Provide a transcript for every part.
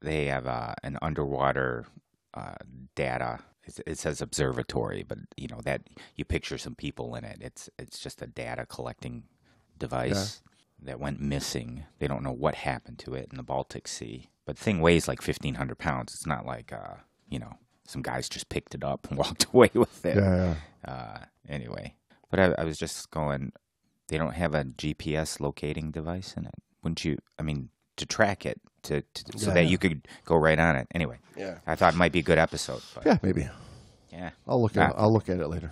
they have uh, an underwater uh, data. It, it says observatory, but you know that you picture some people in it. It's it's just a data collecting device that went missing. They don't know what happened to it in the Baltic Sea. But the thing weighs like fifteen hundred pounds. It's not like uh, you know some guys just picked it up and walked away with it. Yeah, yeah. Uh, anyway, but I, I was just going. They don't have a GPS locating device in it. Wouldn't you? I mean, to track it, to, to so Yeah, that yeah. you could go right on it. Anyway, Yeah. I thought it might be a good episode. But Yeah, maybe. yeah. I'll look at Ah. I'll look at it later.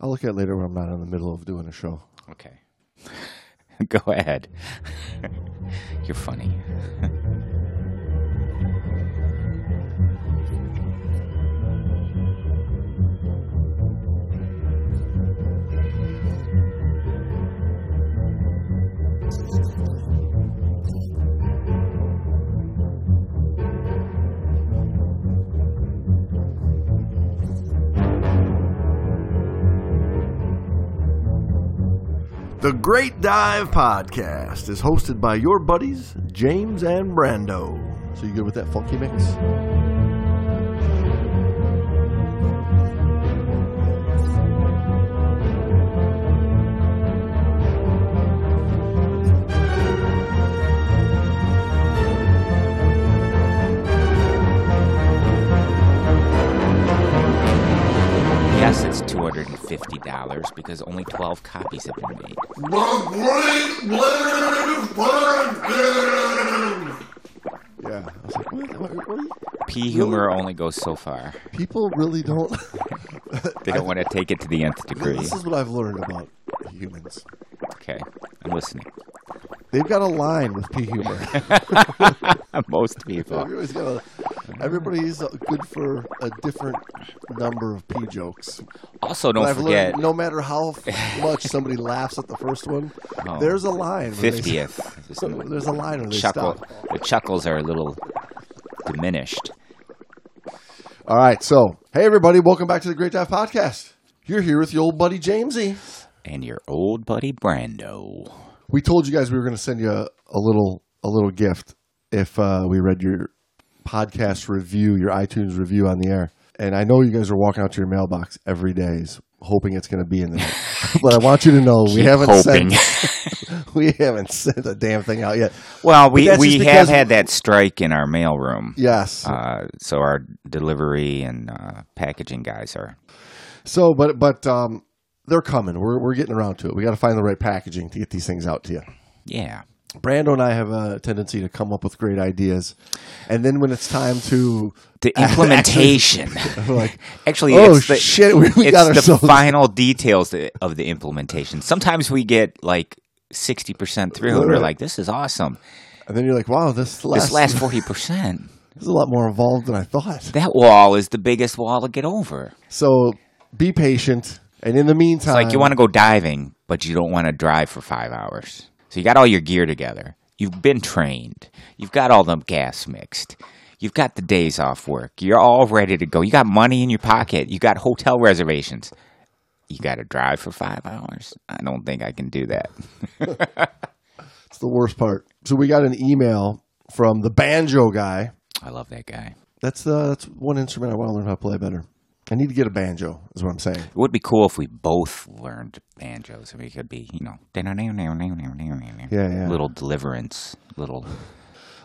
I'll look at it later when I'm not in the middle of doing a show. Okay. go ahead. You're funny. The Great Dive Podcast is hosted by your buddies, James and Brando. So you good with that funky mix? $150 because only 12 copies have been made. Yeah. I was like, what? what, what P humor really? only goes so far. People really don't. they don't want to take it to the nth degree. This is what I've learned about humans. Okay, I'm listening. They've got a line with P humor. Most people. Everybody's got a everybody's good for a different number of P jokes. Also, don't I've forget learned no matter how f- much somebody laughs at the first one, Oh. there's a line. where they- fiftieth. There's a line where they Chuckle. stop. The chuckles are a little diminished. All right, so hey everybody, welcome back to the Great Dive Podcast. You're here with your old buddy Jamesy. And your old buddy Brando. We told you guys we were going to send you a, a little a little gift if uh, we read your podcast review, your iTunes review on the air. And I know you guys are walking out to your mailbox every day, hoping it's going to be in there. but I want you to know we haven't hoping. sent we haven't sent a damn thing out yet. Well, we, we have had that strike in our mailroom. Yes. Uh, so our delivery and uh, packaging guys are. So, but but um, they're coming. We're we're getting around to it. We got to find the right packaging to get these things out to you. Yeah. Brando and I have a tendency to come up with great ideas, and then when it's time to The implementation. we're like, Actually, oh it's the, shit, we, we it's got the final details of the implementation. Sometimes we get like 60% through and we're like, this is awesome. and then you're like, wow, this last, This last 40%. this is a lot more involved than I thought. That wall is the biggest wall to get over. So be patient, and in the meantime, It's like you want to go diving, but you don't want to drive for five hours. So you got all your gear together. You've been trained. You've got all the gas mixed. You've got the days off work. You're all ready to go. You got money in your pocket. You got hotel reservations. You got to drive for five hours. I don't think I can do that. It's the worst part. So we got an email from the banjo guy. I love that guy. That's uh, that's one instrument I want to learn how to play better. I need to get a banjo. Is what I'm saying. It would be cool if we both learned banjos. We could be, you know, Yeah, yeah. little deliverance, little.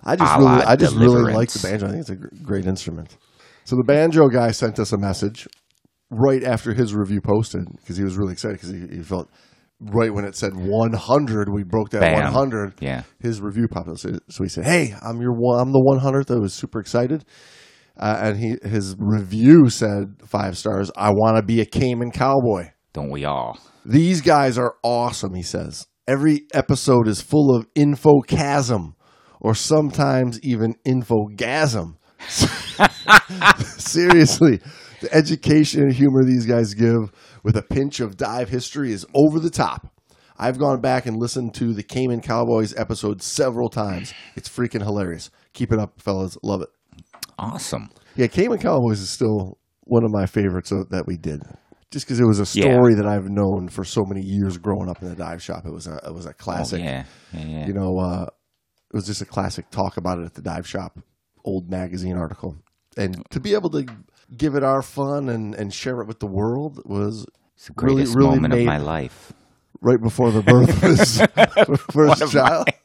I just really, I just really like the banjo. I think it's a great instrument. So the banjo guy sent us a message right after his review posted because he was really excited because he, he felt right when it said 100, we broke that Bam. 100. Yeah. His review popped up. So so he said, "Hey, I'm your one. I'm the 100th." I was super excited. Uh, and he his review said five stars. I want to be a Cayman cowboy. Don't we all? These guys are awesome, he says. Every episode is full of infochasm or sometimes even infogasm. Seriously, the education and humor these guys give with a pinch of dive history is over the top. I've gone back and listened to the Cayman Cowboys episode several times. It's freaking hilarious. Keep it up, fellas. Love it. Awesome. Yeah, Cayman Cowboys is still one of my favorites that we did. Just because it was a Yeah. story that I've known for so many years growing up in the dive shop. It was a it was a Oh, classic. yeah. Yeah, yeah. You know, uh, it was just a classic talk about it at the dive shop old magazine article, and to be able to give it our fun and, and share it with the world was It's the Really- greatest really moment of my life. right before the birth of his first child.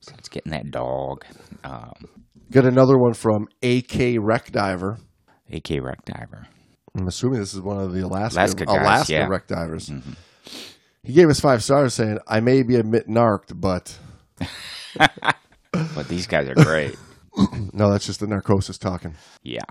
So it's getting that dog. Um, Got another one from AK Wreck Diver. AK Wreck Diver. I'm assuming this is one of the Alaska Alaska guys, Alaska yeah. wreck divers. Mm-hmm. He gave us five stars, saying, "I may be a bit narked, but But these guys are great. no, that's just the narcosis talking." yeah.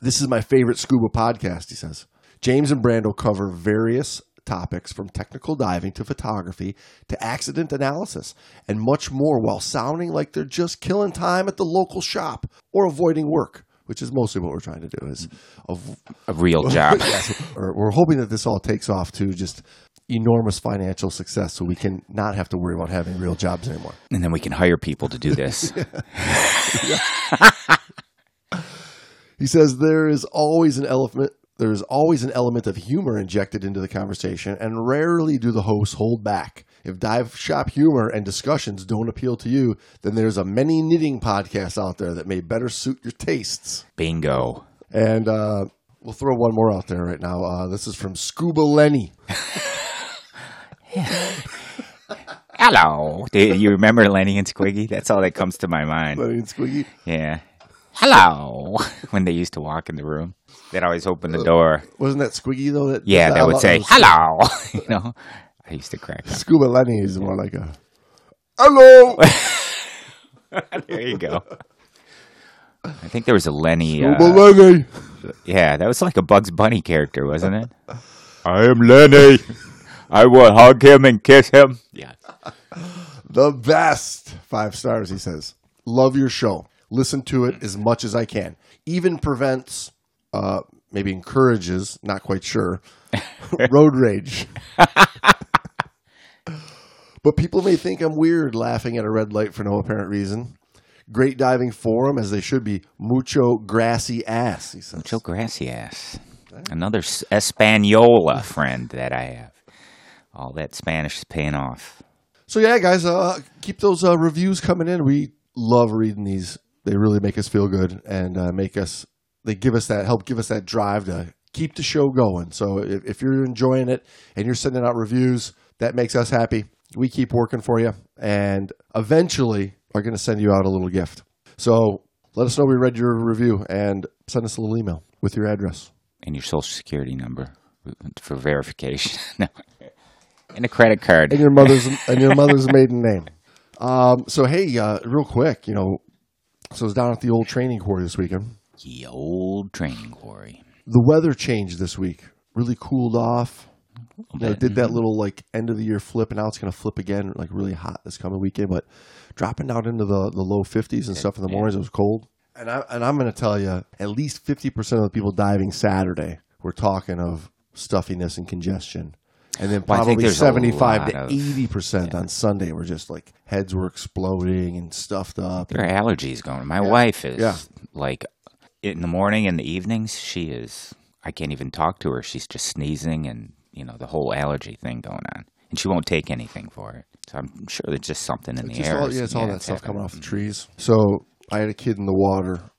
This is my favorite scuba podcast. He says James and Brando cover various topics from technical diving to photography to accident analysis and much more, while sounding like they're just killing time at the local shop or avoiding work. Which is mostly what we're trying to do is, av- A real job. Yes, or we're hoping that this all takes off to just enormous financial success, so we can not have to worry about having real jobs anymore. and then we can hire people to do this. He says there is always an element. There is always an element of humor injected into the conversation, and rarely do the hosts hold back. If dive shop humor and discussions don't appeal to you, then there's a many knitting podcast out there that may better suit your tastes. Bingo. And uh, we'll throw one more out there right now. Uh, this is from Scuba Lenny. Hello. Do you remember Lenny and Squiggy? That's all that comes to my mind. Lenny and Squiggy. Yeah. Hello. When they used to walk in the room, they'd always open the door. Wasn't that Squiggy though? That Yeah, that would say, hello. You know, I used to crack up. Scuba Lenny is more like a hello. There you go. I think there was a Lenny. Scuba Uh, Lenny. yeah, that was like a Bugs Bunny character, wasn't it? I am Lenny. I will hug him and kiss him. Yeah. The best. Five stars, he says. Love your show. Listen to it as much as I can. Even prevents, uh, maybe encourages, not quite sure, road rage. but people may think I'm weird laughing at a red light for no apparent reason. Great diving forum, as they should be. Mucho grassy ass, he says. Joe Grassy ass. Another Espanola friend that I have. All that Spanish is paying off. So yeah, guys, uh, keep those uh, reviews coming in. We love reading these. They really make us feel good and uh, make us. They give us that help, give us that drive to keep the show going. So if, if you're enjoying it and you're sending out reviews, that makes us happy. We keep working for you, and eventually are going to send you out a little gift. So let us know we read your review and send us a little email with your address. And your social security number for verification. no. And a credit card. and your mother's and your mother's maiden name. Um, so hey, uh, real quick, you know, so I was down at the old training quarry this weekend. The old training quarry. The weather changed this week. Really cooled off. It did that mm-hmm. little like end of the year flip, and now it's going to flip again, like really hot this coming weekend. But dropping down into the, the low fifties and stuff in the mornings, it was cold. And I and I'm going to tell you, at least fifty percent of the people diving Saturday were talking of stuffiness and congestion. And then Well, I think probably there's a seventy five lot to of- eighty percent on Sunday were just like heads were exploding and stuffed up. There are allergies going. My wife is Yeah. like in the morning and the evenings. She is. I can't even talk to her. She's just sneezing and you know the whole allergy thing going on, and she won't take anything for it. So I'm sure there's just something in It's the air. all, yeah, it's all that stuff happening. coming off the trees. So I had a kid in the water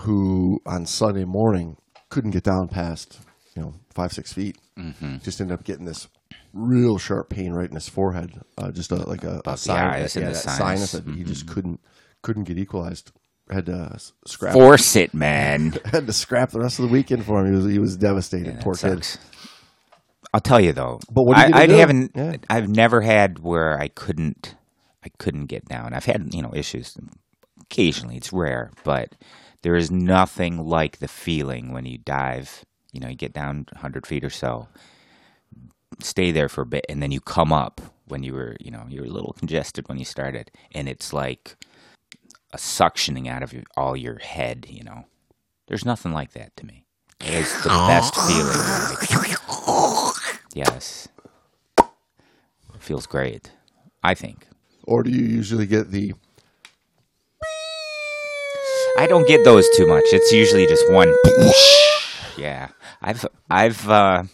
who on Sunday morning couldn't get down past you know five six feet. Mm-hmm. Just ended up getting this real sharp pain right in his forehead, uh, just a, like a, a eyes yeah, the sinus. sinus that he just couldn't couldn't get equalized. Had to scrap Force it, man. had to scrap the rest of the weekend for him. He was he was devastated. That Poor kid. I'll tell you though. But what I, I haven't. Yeah. I've never had where I couldn't. I couldn't get down. I've had you know issues. Occasionally, it's rare, but there is nothing like the feeling when you dive. You know, you get down 100 feet or so, stay there for a bit, and then you come up when you were, you know, you were a little congested when you started, and it's like a suctioning out of your, all your head. You know, there's nothing like that to me. It is the best feeling. Yes. It feels great. I think. Or do you usually get the I don't get those too much. It's usually just one Yeah. I've I've uh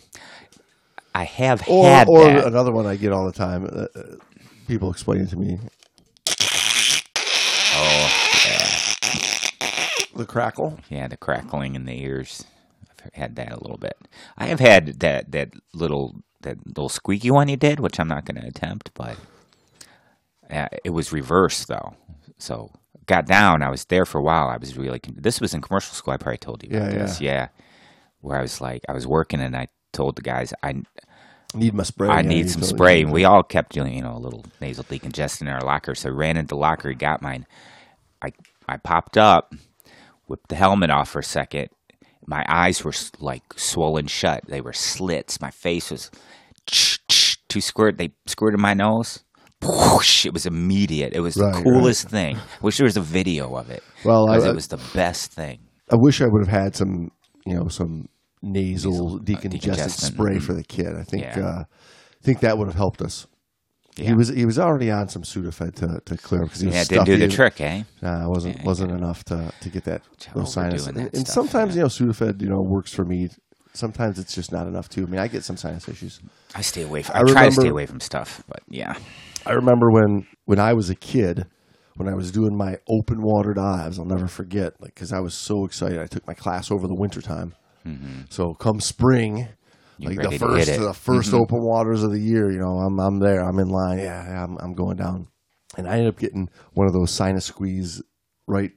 I have or had or that. another one I get all the time? Uh, uh, people explain it to me. Oh, yeah. The crackle. Yeah, the crackling in the ears. I've had that a little bit. I have had that that little that little squeaky one you did, which I'm not going to attempt, but uh, it was reversed though. So got down. I was there for a while. I was really. Con- this was in commercial school. I probably told you about Yeah, this. Yeah, where I was like, I was working and I told the guys I Need my spray. I yeah, need some totally spray. And we all kept doing, you know, a little nasal decongestant in our locker. So I ran into the locker, he got mine. I I popped up, whipped the helmet off for a second. My eyes were like swollen shut. They were slits. My face was two squirt. They squirted my nose. Whoosh, it was immediate. It was the Right, right. coolest thing. Wish there was a video of it. Well, I- it was the best thing. I wish I would have had some, you know, some nasal decongestant, decongestant, spray mhm. for the kid. I think, Yeah. uh, I think that would have helped us. He was he was already on some Sudafed to, to clear because he was Yeah, it didn't do the trick, eh? Nah, it wasn't Yeah, wasn't enough to to get that Overdoing those sinus. that And, stuff, sometimes yeah. you know Sudafed you know works for me. Sometimes it's just not enough too. I mean, I get some sinus issues. I stay away from. I I, try to stay away from stuff, but yeah. I remember when when I was a kid, when I was doing my open water dives. I'll never forget, like because I was so excited. I took my class over the winter time. So come spring, You're like the to first the 1st mm-hmm. open waters of the year, you know, I'm I'm there, I'm in line. Yeah, I'm I'm going down, and I ended up getting one of those sinus squeeze right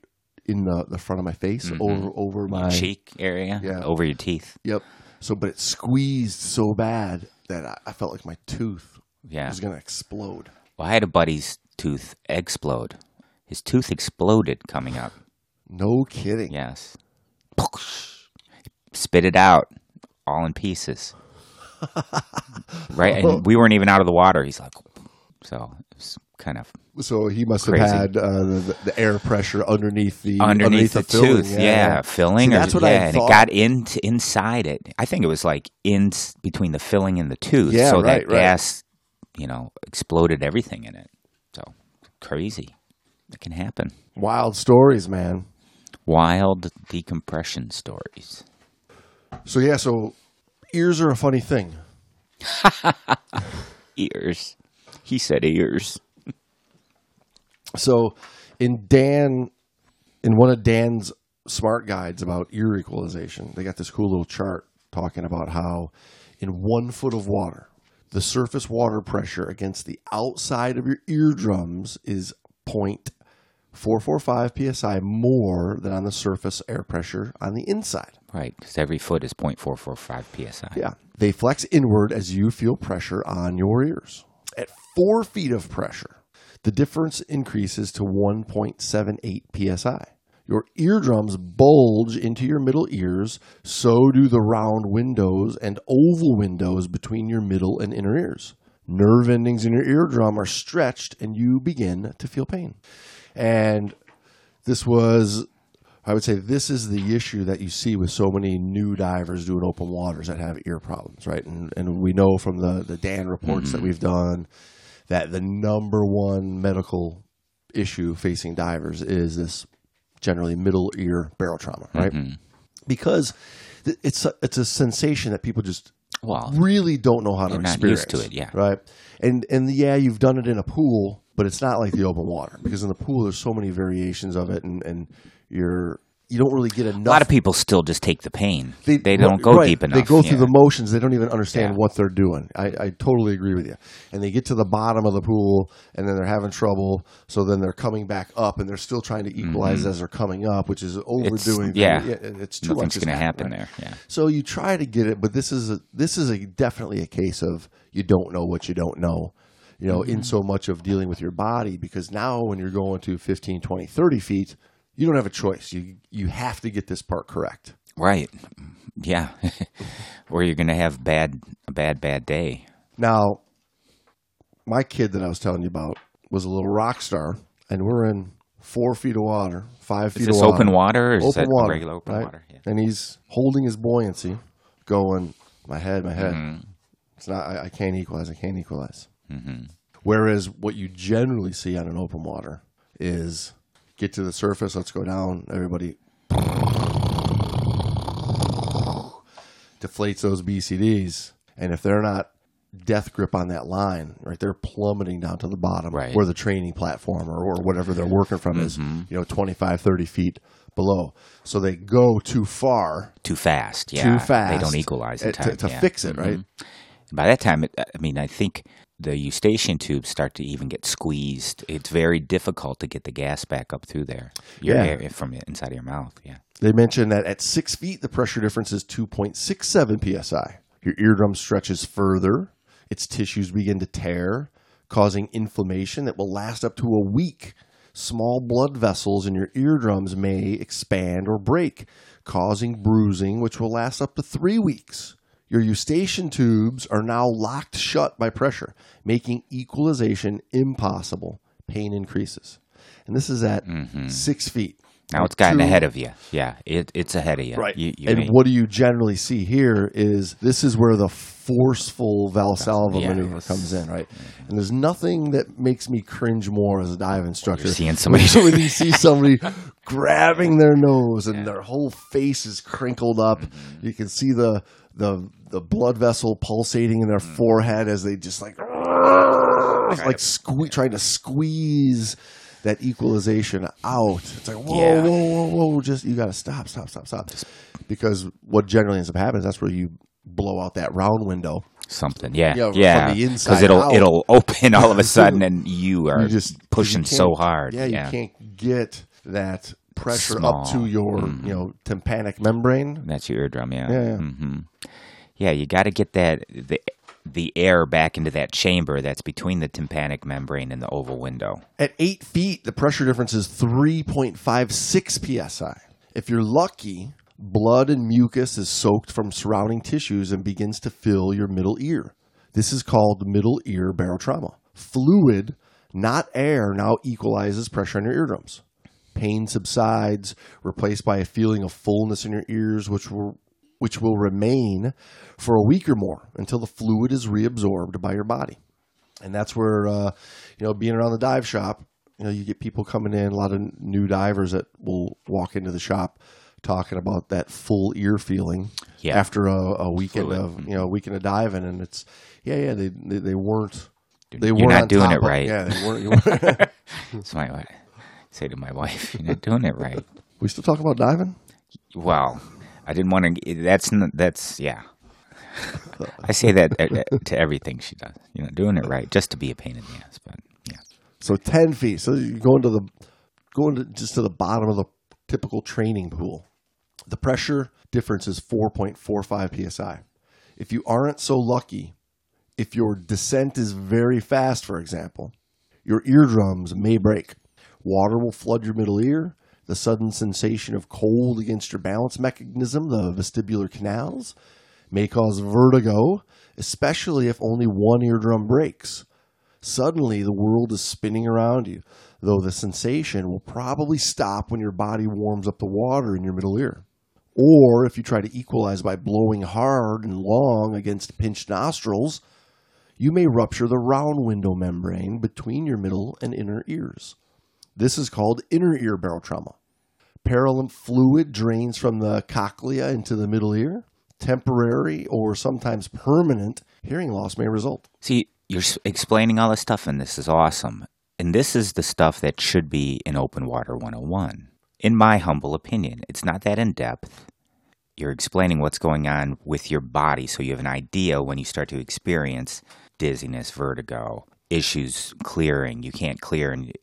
in the the front of my face mm-hmm. over over my cheek area, Yeah. over your teeth. Yep. So, but it squeezed so bad that I, I felt like my tooth Yeah. was gonna explode. Well, I had a buddy's tooth explode. His tooth exploded coming up. No kidding. Yes. Spit it out, all in pieces. right, and we weren't even out of the water. He's like, so it was kind of So he must Crazy. have had uh, the, the air pressure underneath the underneath, the, filling. tooth. Yeah, filling. See, or, that's what yeah, I and thought. it got into inside it. I think it was like in between the filling and the tooth. Yeah, so right, that right. gas, you know, exploded everything in it. So crazy. It can happen. Wild stories, man. Wild decompression stories. So yeah, so ears are a funny thing. Ears. He said ears. So in DAN, in one of DAN's smart guides about ear equalization, they got this cool little chart talking about how in one foot of water, the surface water pressure against the outside of your eardrums is 0.445 psi more than on the surface air pressure on the inside. Right, because every foot is 0.445 psi. Yeah. They flex inward as you feel pressure on your ears. At four feet of pressure, the difference increases to 1.78 psi. Your eardrums bulge into your middle ears, so do the round windows and oval windows between your middle and inner ears. Nerve endings in your eardrum are stretched and you begin to feel pain. And this was I would say this is the issue that you see with so many new divers doing open waters that have ear problems, right? And and we know from the the DAN reports that mm-hmm. we've done that the number one medical issue facing divers is this generally middle ear barotrauma, right? Mm-hmm. Because it's a, it's a sensation that people just Well, really don't know how to experience. used to it, yeah. Right. And and yeah, you've done it in a pool, but it's not like the open water because in the pool there's so many variations of it, and and you're you don't really get enough. a lot of people still just take the pain. They, don't go right, deep enough. They go through yeah. the motions. They don't even understand Yeah. what they're doing. I, I totally agree with you. And they get to the bottom of the pool, and then they're having trouble. So then they're coming back up, and they're still trying to equalize as they're coming up, which is Mm-hmm. It's- overdoing. yeah. it's too Nothing's much. going to happen happening, there. Yeah. So you try to get it, but this is a, this is a definitely a case of you don't know what you don't know. You know, Mm-hmm. in so much of dealing with your body because now when you're going to 15, 20, 30 feet, you don't have a choice. You you have to get this part correct. Right. Yeah. or you're going to have bad, a bad, bad day. Now, my kid that I was telling you about was a little rock star, and we're in four feet of water, five feet Is this of water. open water or is open that water, regular open right? water? Yeah. And he's holding his buoyancy, going, my head, my head. Mm-hmm. It's not. I, I can't equalize. I can't equalize. Mm-hmm. Whereas what you generally see on an open water is get to the surface. Let's go down. Everybody deflates those BCDs, and if they're not death grip on that line, right? They're plummeting down to the bottom Right. where the training platform or, or whatever they're working from is, Mm-hmm. you know, 25, 30 feet below. So they go too far, Too fast. Yeah. too fast. They don't equalize the time. to, to yeah. fix it, right? Mhm. By that time, it, I mean, I think the eustachian tubes start to even get squeezed. It's very difficult to get the gas back up through there. Your Yeah. air, from inside of your mouth. Yeah. They mentioned that at six feet, the pressure difference is 2.67 psi. Your eardrum stretches further, its tissues begin to tear, causing inflammation that will last up to a week. Small blood vessels in your eardrums may expand or break, causing bruising, which will last up to three weeks. Your eustachian tubes are now locked shut by pressure, making equalization impossible. Pain increases. And this is at six feet. Now it's gotten Two- ahead of you. Yeah. It, it's ahead of you. Right. You, you and ain't- what do you generally see here is this is where the forceful Valsalva Yes. maneuver comes in, right? And there's nothing that makes me cringe more as a dive instructor. You're seeing somebody- when you see somebody grabbing their nose and their whole face is crinkled up. Mm-hmm. You can see the the the blood vessel pulsating in their Mm. forehead as they just like like sque- trying to squeeze that equalization out. It's like whoa, Yeah. whoa, whoa, whoa! Just you got to stop, stop, stop, stop. Because what generally ends up happening is that's where you blow out that round window. something. Yeah. Yeah, Yeah. inside it'll out. it'll open all of a sudden, and you are You just pushing you so hard. Yeah, Yeah. you can't get that pressure Small. up to your you know tympanic membrane. That's your eardrum. Yeah. Yeah, yeah. hmm Yeah. You got to get that the the air back into that chamber that's between the tympanic membrane and the oval window. At eight feet, the pressure difference is 3.56 psi. If you're lucky, blood and mucus is soaked from surrounding tissues and begins to fill your middle ear. This is called middle ear barotrauma. Fluid, not air, now equalizes pressure on your eardrums. Pain subsides, replaced by a feeling of fullness in your ears, which will which will remain for a week or more until the fluid is reabsorbed by your body and that's where uh, you know being around the dive shop you know you get people coming in a lot of new divers that will walk into the shop talking about that full ear feeling Yeah. after a, a weekend Fluid. of you know a weekend of diving and it's yeah yeah they they, they weren't they You're weren't doing it of- right. yeah they weren't, you weren't That's my I say to my wife. You're not doing it right. we still talk about diving Well, I didn't want to. That's n- that's yeah. I say that uh, uh, to everything she does. You know, doing it right, just to be a pain in the ass. But yeah, so 10 feet so you go into the going to just to the bottom of the typical training pool the pressure difference is 4.45 psi if you aren't so lucky if your descent is very fast for example your eardrums may break water will flood your middle ear the sudden sensation of cold against your balance mechanism the vestibular canals may cause vertigo especially if only one eardrum breaks Suddenly, the world is spinning around you, though the sensation will probably stop when your body warms up the water in your middle ear. Or if you try to equalize by blowing hard and long against pinched nostrils, you may rupture the round window membrane between your middle and inner ears. This is called inner ear barotrauma. Perilymph fluid drains from the cochlea into the middle ear. Temporary or sometimes permanent hearing loss may result. see, you're explaining all this stuff, and this is awesome. And this is the stuff that should be in Open Water 101. In my humble opinion, it's not that in depth. You're explaining what's going on with your body so you have an idea when you start to experience dizziness, vertigo, issues clearing. You can't clear, and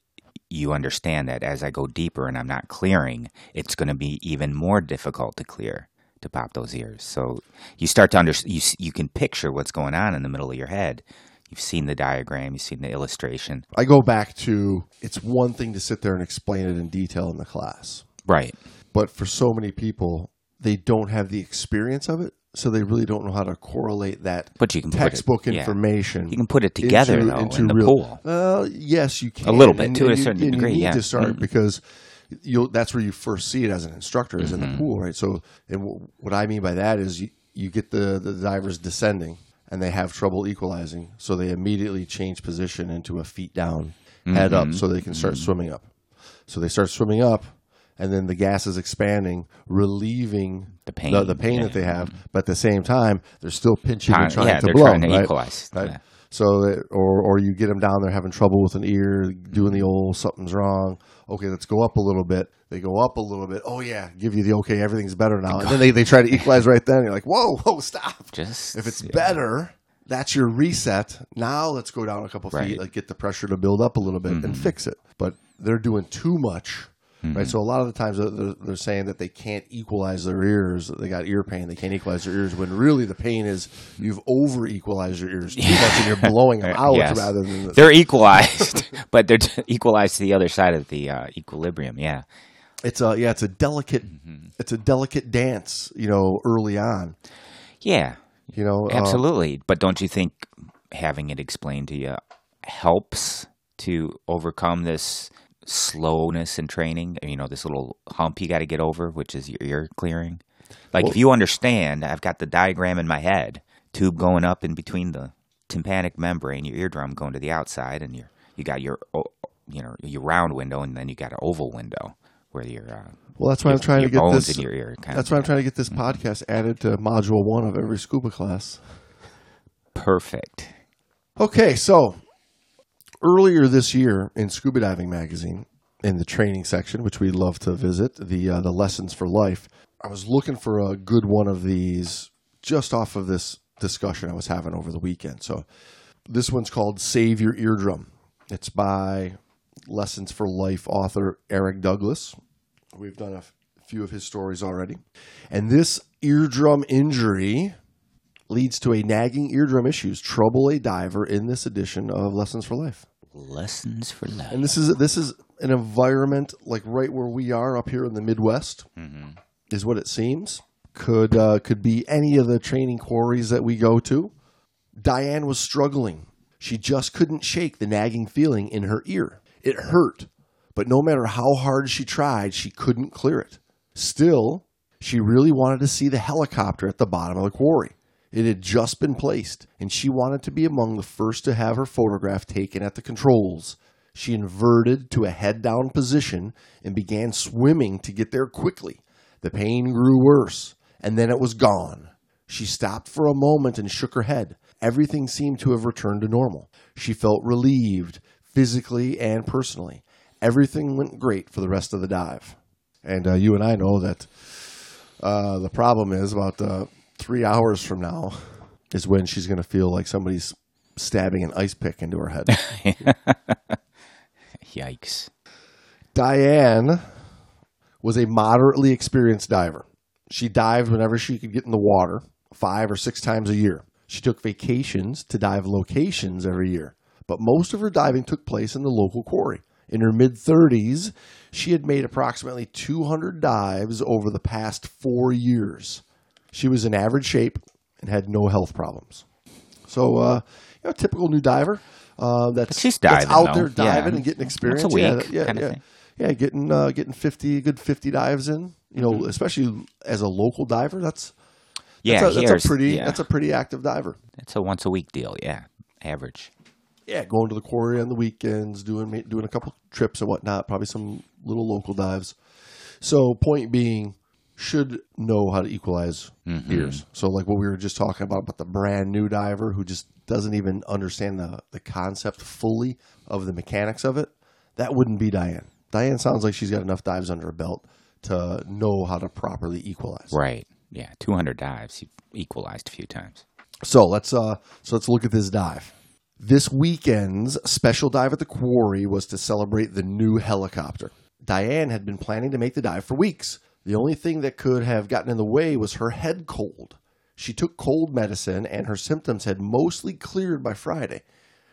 you understand that as I go deeper and I'm not clearing, it's going to be even more difficult to clear to pop those ears. So you start to understand. You you can picture what's going on in the middle of your head. You've seen the diagram. You've seen the illustration. I go back to it's one thing to sit there and explain it in detail in the class, Right. but for so many people, they don't have the experience of it, so they really don't know how to correlate that But you can put it- textbook yeah. information. You can put it together though into in the pool. Well, yes, you can a little bit, to a you- certain and degree, You need yeah. to start Mhm. because you'll. That's where you first see it as an instructor is in Mm-hmm. the pool, right? So, and w- what I mean by that is you, you get the the divers descending and they have trouble equalizing, so they immediately change position into a feet down, head Mm-hmm. up, so they can start swimming up. So they start swimming up, and then the gas is expanding, relieving The pain, the, the pain that they have, but at the same time, they're still pinching and Trying- trying yeah, to they're blow, trying to right? equalize. Right. Yeah. So, that, or or you get them down there having trouble with an ear, doing the old something's wrong. Okay, let's go up a little bit. They go up a little bit. Oh yeah, give you the okay, everything's better now. And then they, they try to equalize right then. You're like, whoa, whoa, stop. Just If it's yeah. better, that's your reset. Now let's go down a couple feet, Right. Mm-hmm. like get the pressure to build up a little bit and fix it. But they're doing too much, right? So a lot of the times they're, they're- saying that they can't equalize their ears. They got ear pain. They can't equalize their ears. When really the pain is you've over equalized your ears too much and you're blowing them out Yes. rather than the, they're equalized, but they're equalized to the other side of the uh, equilibrium. Yeah, it's a yeah it's a delicate Mm-hmm. it's a delicate dance. You know, early on. yeah, You know, uh, absolutely. but don't you think having it explained to you helps to overcome this slowness in training? You know, this little hump you got to get over, which is your ear clearing. Like if you understand, I've got the diagram in my head, tube going up in between the tympanic membrane, your eardrum going to the outside, and your you got your you know your round window, and then you got an oval window where your uh, well, that's why I'm trying to get this. in your ear. Kind That's why I'm trying to get this podcast added to module one of every scuba class. perfect. Okay, so earlier this year in Scuba Diving Magazine, in the training section, which we love to visit, the uh, the lessons for life, I was looking for a good one of these just off of this discussion I was having over the weekend. So this one's called "Save Your Eardrum." It's by Lessons for Life author Eric Douglas. We've done a f- few of his stories already, and this eardrum injury leads to a nagging eardrum issues trouble a diver in this edition of Lessons for Life. Lessons for life. And this is this is an environment like right where we are up here in the Midwest is what it seems. Could uh, could be any of the training quarries that we go to. Diane was struggling. She just couldn't shake the nagging feeling in her ear. It hurt, but no matter how hard she tried, she couldn't clear it. Still, she really wanted to see the helicopter at the bottom of the quarry. It had just been placed, and she wanted to be among the first to have her photograph taken at the controls. She inverted to a head down position and began swimming to get there quickly. The pain grew worse, and then it was gone. She stopped for a moment and shook her head. Everything seemed to have returned to normal. She felt relieved, physically and personally. Everything went great for the rest of the dive. And uh, you and I know that uh, the problem is about uh, three hours from now is when she's going to feel like somebody's stabbing an ice pick into her head. Yikes. Diane was a moderately experienced diver. She dived whenever she could get in the water, five or six times a year. She took vacations to dive locations every year, but most of her diving took place in the local quarry. In her mid 30s, she had made approximately 200 dives over the past four years. She was in average shape and had no health problems. So, uh, you know, typical new diver. Uh, that's, she's that's diving, out though. there diving Yeah. and getting Once a experience. week, yeah, yeah, yeah. Yeah, getting uh, getting fifty good fifty dives in. You know, Mm-hmm. especially as a local diver, that's Yeah, that's, a, that's a pretty yeah. that's a pretty active diver. It's a once a week deal. Yeah, average. Yeah, going to the quarry on the weekends, doing doing a couple trips and whatnot, probably some little local dives. So, point being, should know how to equalize Mm-hmm. ears. So, like what we were just talking about about the brand new diver who just doesn't even understand the the concept fully of the mechanics of it, that wouldn't be Diane. Diane sounds like she's got enough dives under her belt to know how to properly equalize. Right. Yeah, 200 dives. You've equalized a few times. So let's uh so let's look at this dive. This weekend's special dive at the quarry was to celebrate the new helicopter. Diane had been planning to make the dive for weeks. The only thing that could have gotten in the way was her head cold. She took cold medicine and her symptoms had mostly cleared by Friday.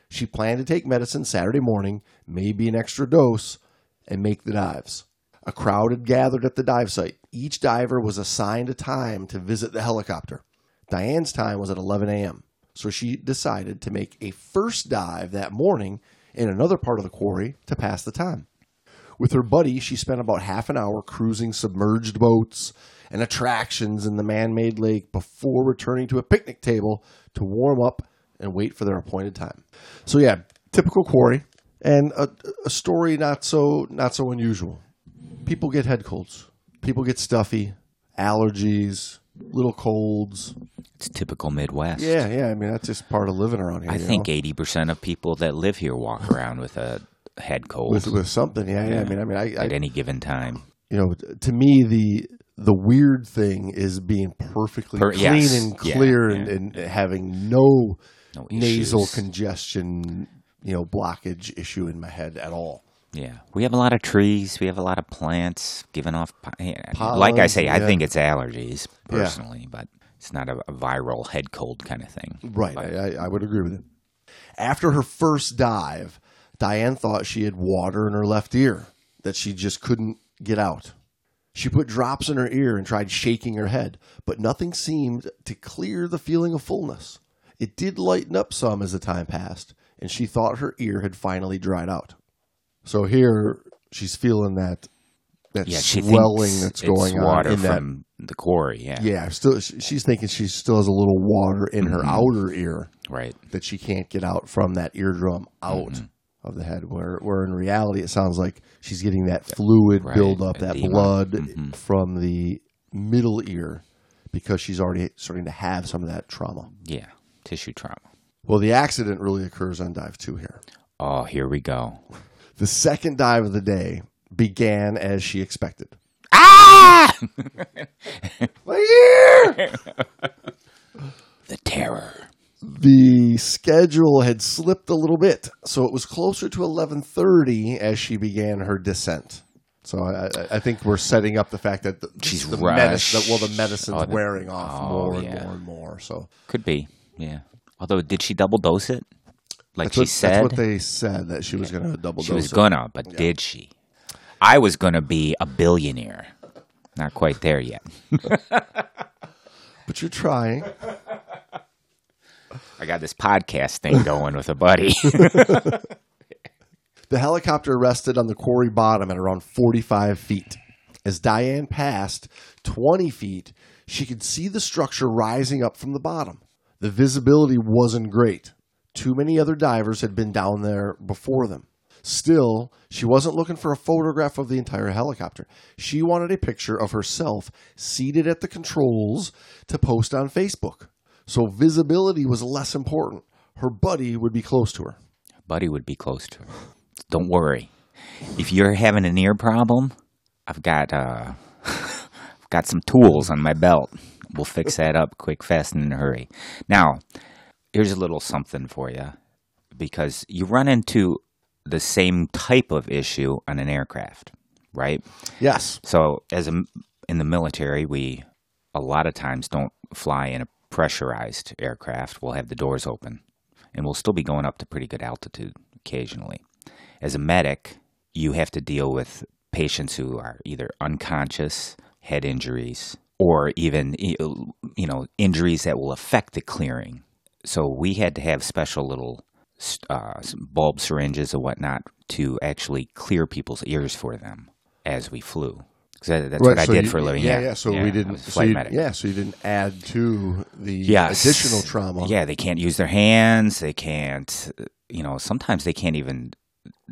She planned to take medicine Saturday morning, maybe an extra dose, and make the dives. A crowd had gathered at the dive site. Each diver was assigned a time to visit the helicopter. Diane's time was at 11 a.m., so she decided to make a first dive that morning in another part of the quarry to pass the time. With her buddy, she spent about half an hour cruising submerged boats and attractions in the man made lake before returning to a picnic table to warm up and wait for their appointed time. So, yeah, typical quarry and a, a story not so not so unusual. people get head colds. People get stuffy, allergies, little colds. It's typical Midwest. Yeah, yeah. I mean, that's just part of living around here. I think eighty percent of people that live here walk around with a head cold with with something. Yeah, yeah. I mean, I mean, I, I at any given time. you know, to me the the weird thing is being perfectly Per- clean yes. and clear yeah. and, and having no, No nasal congestion, you know, blockage issue in my head at all. Yeah, we have a lot of trees. We have a lot of plants giving off. po- yeah, like I say, I think it's allergies Yeah. personally, but it's not a, a viral head cold kind of thing. Right. I, I- I would agree with it. After her first dive, Diane thought she had water in her left ear that she just couldn't get out. She put drops in her ear and tried shaking her head, but nothing seemed to clear the feeling of fullness. It did lighten up some as the time passed, and she thought her ear had finally dried out. So here she's feeling that that Yeah, swelling that's going on in that the quarry. Yeah, yeah, still she's thinking she still has a little water in her outer ear right. that she can't get out from that eardrum out Mm-hmm. Of the head. Where where in reality it sounds like she's getting that fluid Right, build up, that edema. blood Mm-hmm. from the middle ear because she's already starting to have some of that trauma. Yeah, tissue trauma. Well, the accident really occurs on dive two here. Oh, here we go. The second dive of the day began as she expected. Ah! My ear! the terror. The schedule had slipped a little bit, so it was closer to eleven thirty as she began her descent. So I, I- think we're setting up the fact that the, She's the rushed. medicine, well, the medicine's Oh, wearing off oh, more and more and more. So Could be. Yeah. Although, did she double dose it? Like that's she what, said, that's what they said that she was going to double dose. she dose. was it. gonna, but did she? I was gonna be a billionaire. Not quite there yet. but you're trying. I got this podcast thing going with a buddy. The helicopter rested on the quarry bottom at around 45 feet. As Diane passed 20 feet, she could see the structure rising up from the bottom. The visibility wasn't great. Too many other divers had been down there before them. Still, she wasn't looking for a photograph of the entire helicopter. She wanted a picture of herself seated at the controls to post on Facebook. So visibility was less important. Her buddy would be close to her. buddy would be close to her. Don't worry. If you're having an ear problem, I've got uh, I've got some tools on my belt. We'll fix that up quick, fast, and in a hurry. Now, here's a little something for you, because you run into the same type of issue on an aircraft, right? Yes. So, as a, in the military, we a lot of times don't fly in a pressurized aircraft. We'll have the doors open, and we'll still be going up to pretty good altitude occasionally. As a medic, you have to deal with patients who are either unconscious, head injuries, or even you know injuries that will affect the clearing. So we had to have special little uh, bulb syringes and whatnot to actually clear people's ears for them as we flew. 'Cause that- that's what I so did you- for a living. Yeah, Yeah, yeah. So Yeah, we didn't. was So you, medic. yeah, so you didn't add to the Yes. additional trauma. Yeah, they can't use their hands. They can't, you know, sometimes they can't even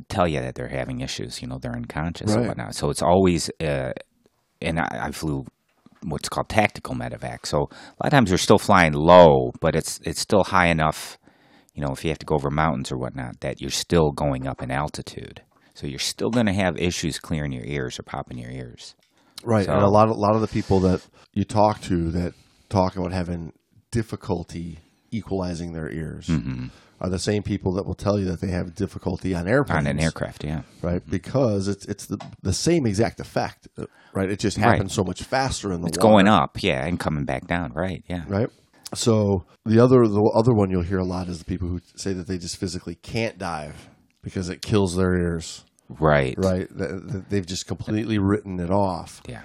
tell you that they're having issues. You know, they're unconscious Right. and whatnot. So it's always, uh, and I, I flew what's called tactical medevac. So a lot of times we're still flying low, but it's it's still high enough. You know, if you have to go over mountains or whatnot, that you're still going up in altitude. So you're still going to have issues clearing your ears or popping your ears. Right. and a lot of a lot of the people that you talk to that talk about having difficulty equalizing their ears are the same people that will tell you that they have difficulty on airplanes. On an aircraft, yeah. Right, because it's it's the the same exact effect, uh, right? It just Right. happens so much faster in the It's water. going up, yeah, and coming back down, right? Yeah. right? So the other the other one you'll hear a lot is the people who say that they just physically can't dive because it kills their ears, Right. right? They've just completely written it off. Yeah.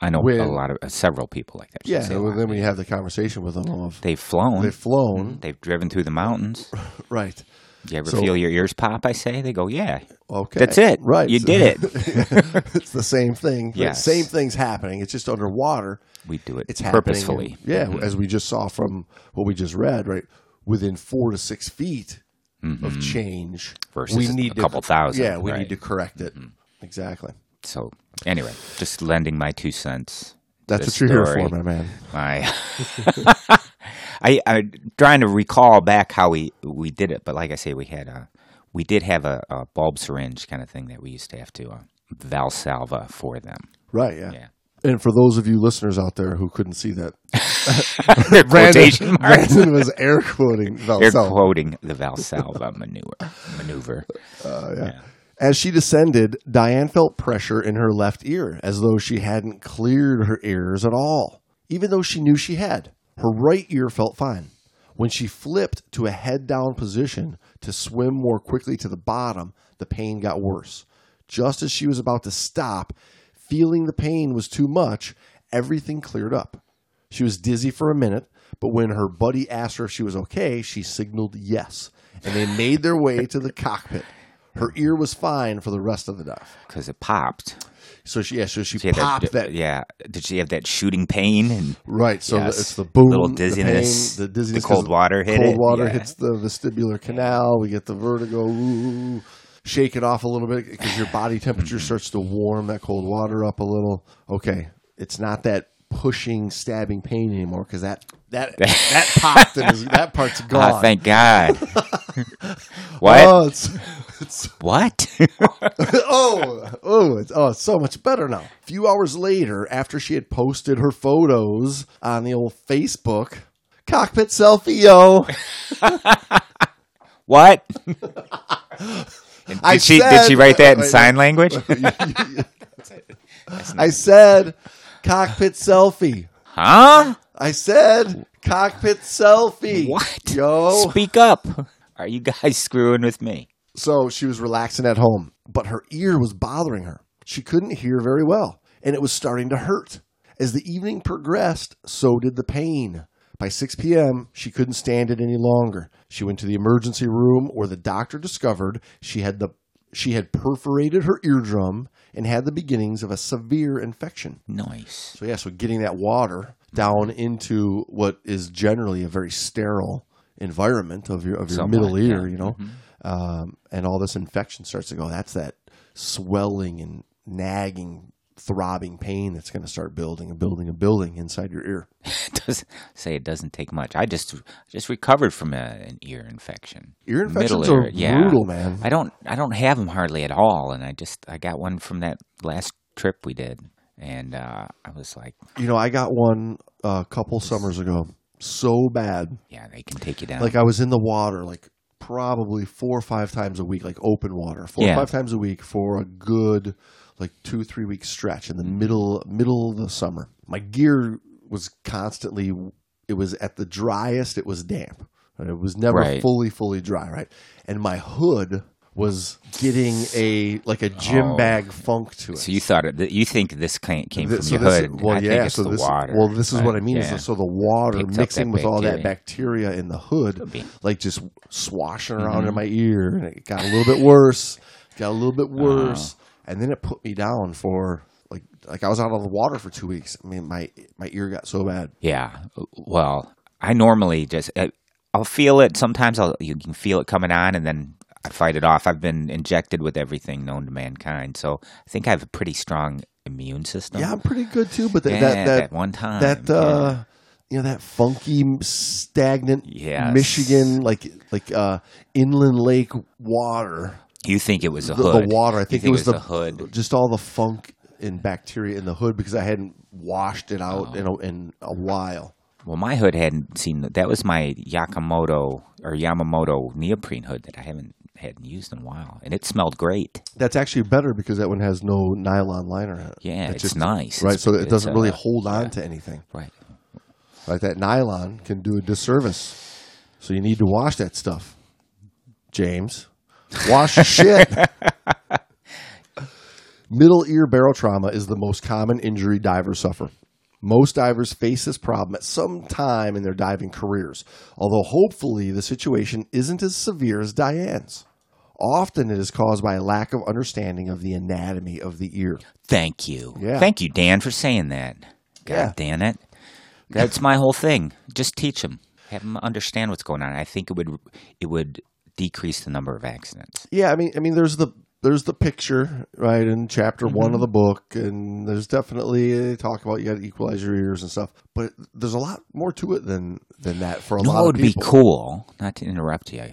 I know When- a lot of uh, several people like that. I Yeah, and lot. then when you have the conversation with them of They've flown. they've flown, They've driven through the mountains. right? You ever So- feel your ears pop? I say. They go, yeah. Okay, That's it. right? You did it. it's the same thing. Yes. same thing's happening. It's just underwater. We do it It's purposefully. Mm-hmm. Yeah, as we just saw from what we just read, right? Within four to six feet of change, Mm-hmm. Versus we a need couple to, thousand, Yeah, we right. Mm-hmm. need to correct it. Exactly. so anyway, just lending my two cents. That's what you're here story. for, my man. I, I, I'm trying to recall back how we we did it, but like I say, we had a we did have a, a bulb syringe kind of thing that we used to have to uh, Valsalva for them. Right, yeah. Yeah, And for those of you listeners out there who couldn't see that, marks. Brandon was air quoting Valsalva. quoting the Valsalva maneuver. Uh, maneuver. yeah. As she descended, Diane felt pressure in her left ear, as though she hadn't cleared her ears at all, even though she knew she had. Her right ear felt fine. When she flipped to a head down position to swim more quickly to the bottom, the pain got worse. Just as she was about to stop, feeling the pain was too much, everything cleared up. She was dizzy for a minute, but when her buddy asked her if she was okay, she signaled yes, and they made their way to the cockpit. Her ear was fine for the rest of the dive. Because it popped. So she, yeah, so she, She popped that, Yeah. Did she have that shooting pain? And right. So the, it's the boom, Little the dizziness, pain, the dizziness, the cold water hit cold it, water yeah. hits the vestibular canal. We get the vertigo. Ooh, shake it off a little bit because your body temperature Mm-hmm. starts to warm that cold water up a little. Okay, it's not that pushing, stabbing pain anymore because that that that popped and is, that part's gone. Ah, thank God. what? Oh, it's, it's what? oh, oh, it's, oh, it's so much better now. A few hours later, after she had posted her photos on the old Facebook, cockpit selfie, yo. what? And I did she said- did she write that in sign language? I said cockpit selfie. Huh? I said cockpit selfie. What? Yo. Speak up. Are you guys screwing with me? So she was relaxing at home, but her ear was bothering her. She couldn't hear very well, and it was starting to hurt. As the evening progressed, so did the pain. By 6 p.m., she couldn't stand it any longer. She went to the emergency room where the doctor discovered she had the she had perforated her eardrum and had the beginnings of a severe infection. Nice. So yeah, so getting that water down into what is generally a very sterile environment of your of your Somewhat, middle ear, yeah. you know, um, and all this infection starts to go. That's that swelling and nagging, throbbing pain that's going to start building and building and building inside your ear. Does say it doesn't take much. I just just recovered from a, an ear infection. Ear Middle infections are ear, yeah. brutal, man. I don't I don't have them hardly at all, and I just I got one from that last trip we did, and uh, I was like, You know, I got one a couple summers ago, so bad. yeah, they can take you down. Like I was in the water, like probably four or five times a week, like open water, four Yeah. or five times a week for a good like two three week stretch in the middle middle of the summer. My gear was constantly it was at the driest. It was damp. Right? It was never Right. fully fully dry, right? And my hood was getting a like a gym Oh. bag funk to it. so you thought it, you think this came, from so your this hood? well, I yeah. so the this, water. well, this is what I mean. yeah. Is so the water Picks up mixing with all that bacteria. bacteria in the hood, like just swashing around Mm-hmm. in my ear, and it got a little bit worse. Got a little bit Uh-huh. worse, and then it put me down for like like I was out of the water for two weeks. I mean, my my ear got so bad. Yeah. Well, I normally just I'll feel it. Sometimes I'll you can feel it coming on, and then I fight it off. I've been injected with everything known to mankind, so I think I have a pretty strong immune system. Yeah, I'm pretty good too. But that Yeah, that, that at one time, that uh, you know that funky stagnant Yes. Michigan like like uh, inland lake water. You think it was a the, hood? the water. I You think, it was, the hood. just all the funk and bacteria in the hood because I hadn't washed it out Oh. in a, in a while. Well, my hood hadn't seen that. That was my Yakamoto or Yamamoto neoprene hood that I haven't hadn't used in a while, and it smelled great. That's actually better because that one has no nylon liner in it. Yeah, it's just nice. right? It's- So it doesn't really uh, hold on to anything. Right. Right? That nylon can do a disservice. So you need to wash that stuff, James. Wash your shit. Middle ear barotrauma is the most common injury divers suffer. Most divers face this problem at some time in their diving careers, although hopefully the situation isn't as severe as Diane's. Often it is caused by a lack of understanding of the anatomy of the ear. Thank you. Yeah. Thank you, DAN, for saying that. God Yeah. damn it. That's my whole thing. Just teach them. Have them understand what's going on. I think it would it would decrease the number of accidents. Yeah, I mean, I mean, there's the there's the picture right in chapter one of mm-hmm. the book, and there's definitely they talk about you got to equalize your ears and stuff. But there's a lot more to it than than that for a You know lot what of would be cool, not to interrupt you,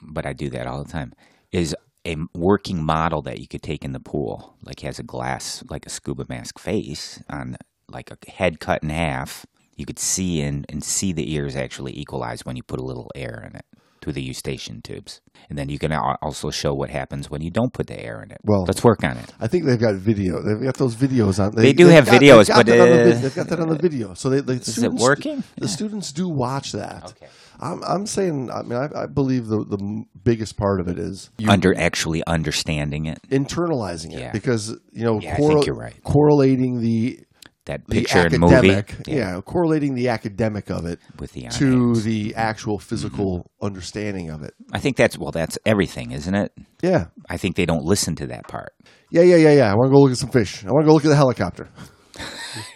but I do that all the time, is a working model that you could take in the pool, like has a glass, like a scuba mask face on, like a head cut in half. You could see in and see the ears actually equalize when you put a little air in it through the eustachian tubes, and then you can also show what happens when you don't put the air in it. Well- let's work on it. I think they've got video. They've got those videos on. They do they've have got- videos, they've but, on the uh, they've got that on the video. So they, the it students, working? The students do watch that. Okay. I'm, I'm saying. I mean, I, I believe the the biggest part of it is Under actually understanding it, internalizing it Yeah. because you know Yeah, I think you're right. correlating the that the picture and movie, academic, yeah. correlating the academic of it with the to the actual physical Mm-hmm. understanding of it. I think that's well, that's everything, isn't it? Yeah, I think they don't listen to that part. yeah, yeah, yeah, yeah. I want to go look at some fish. I want to go look at the helicopter.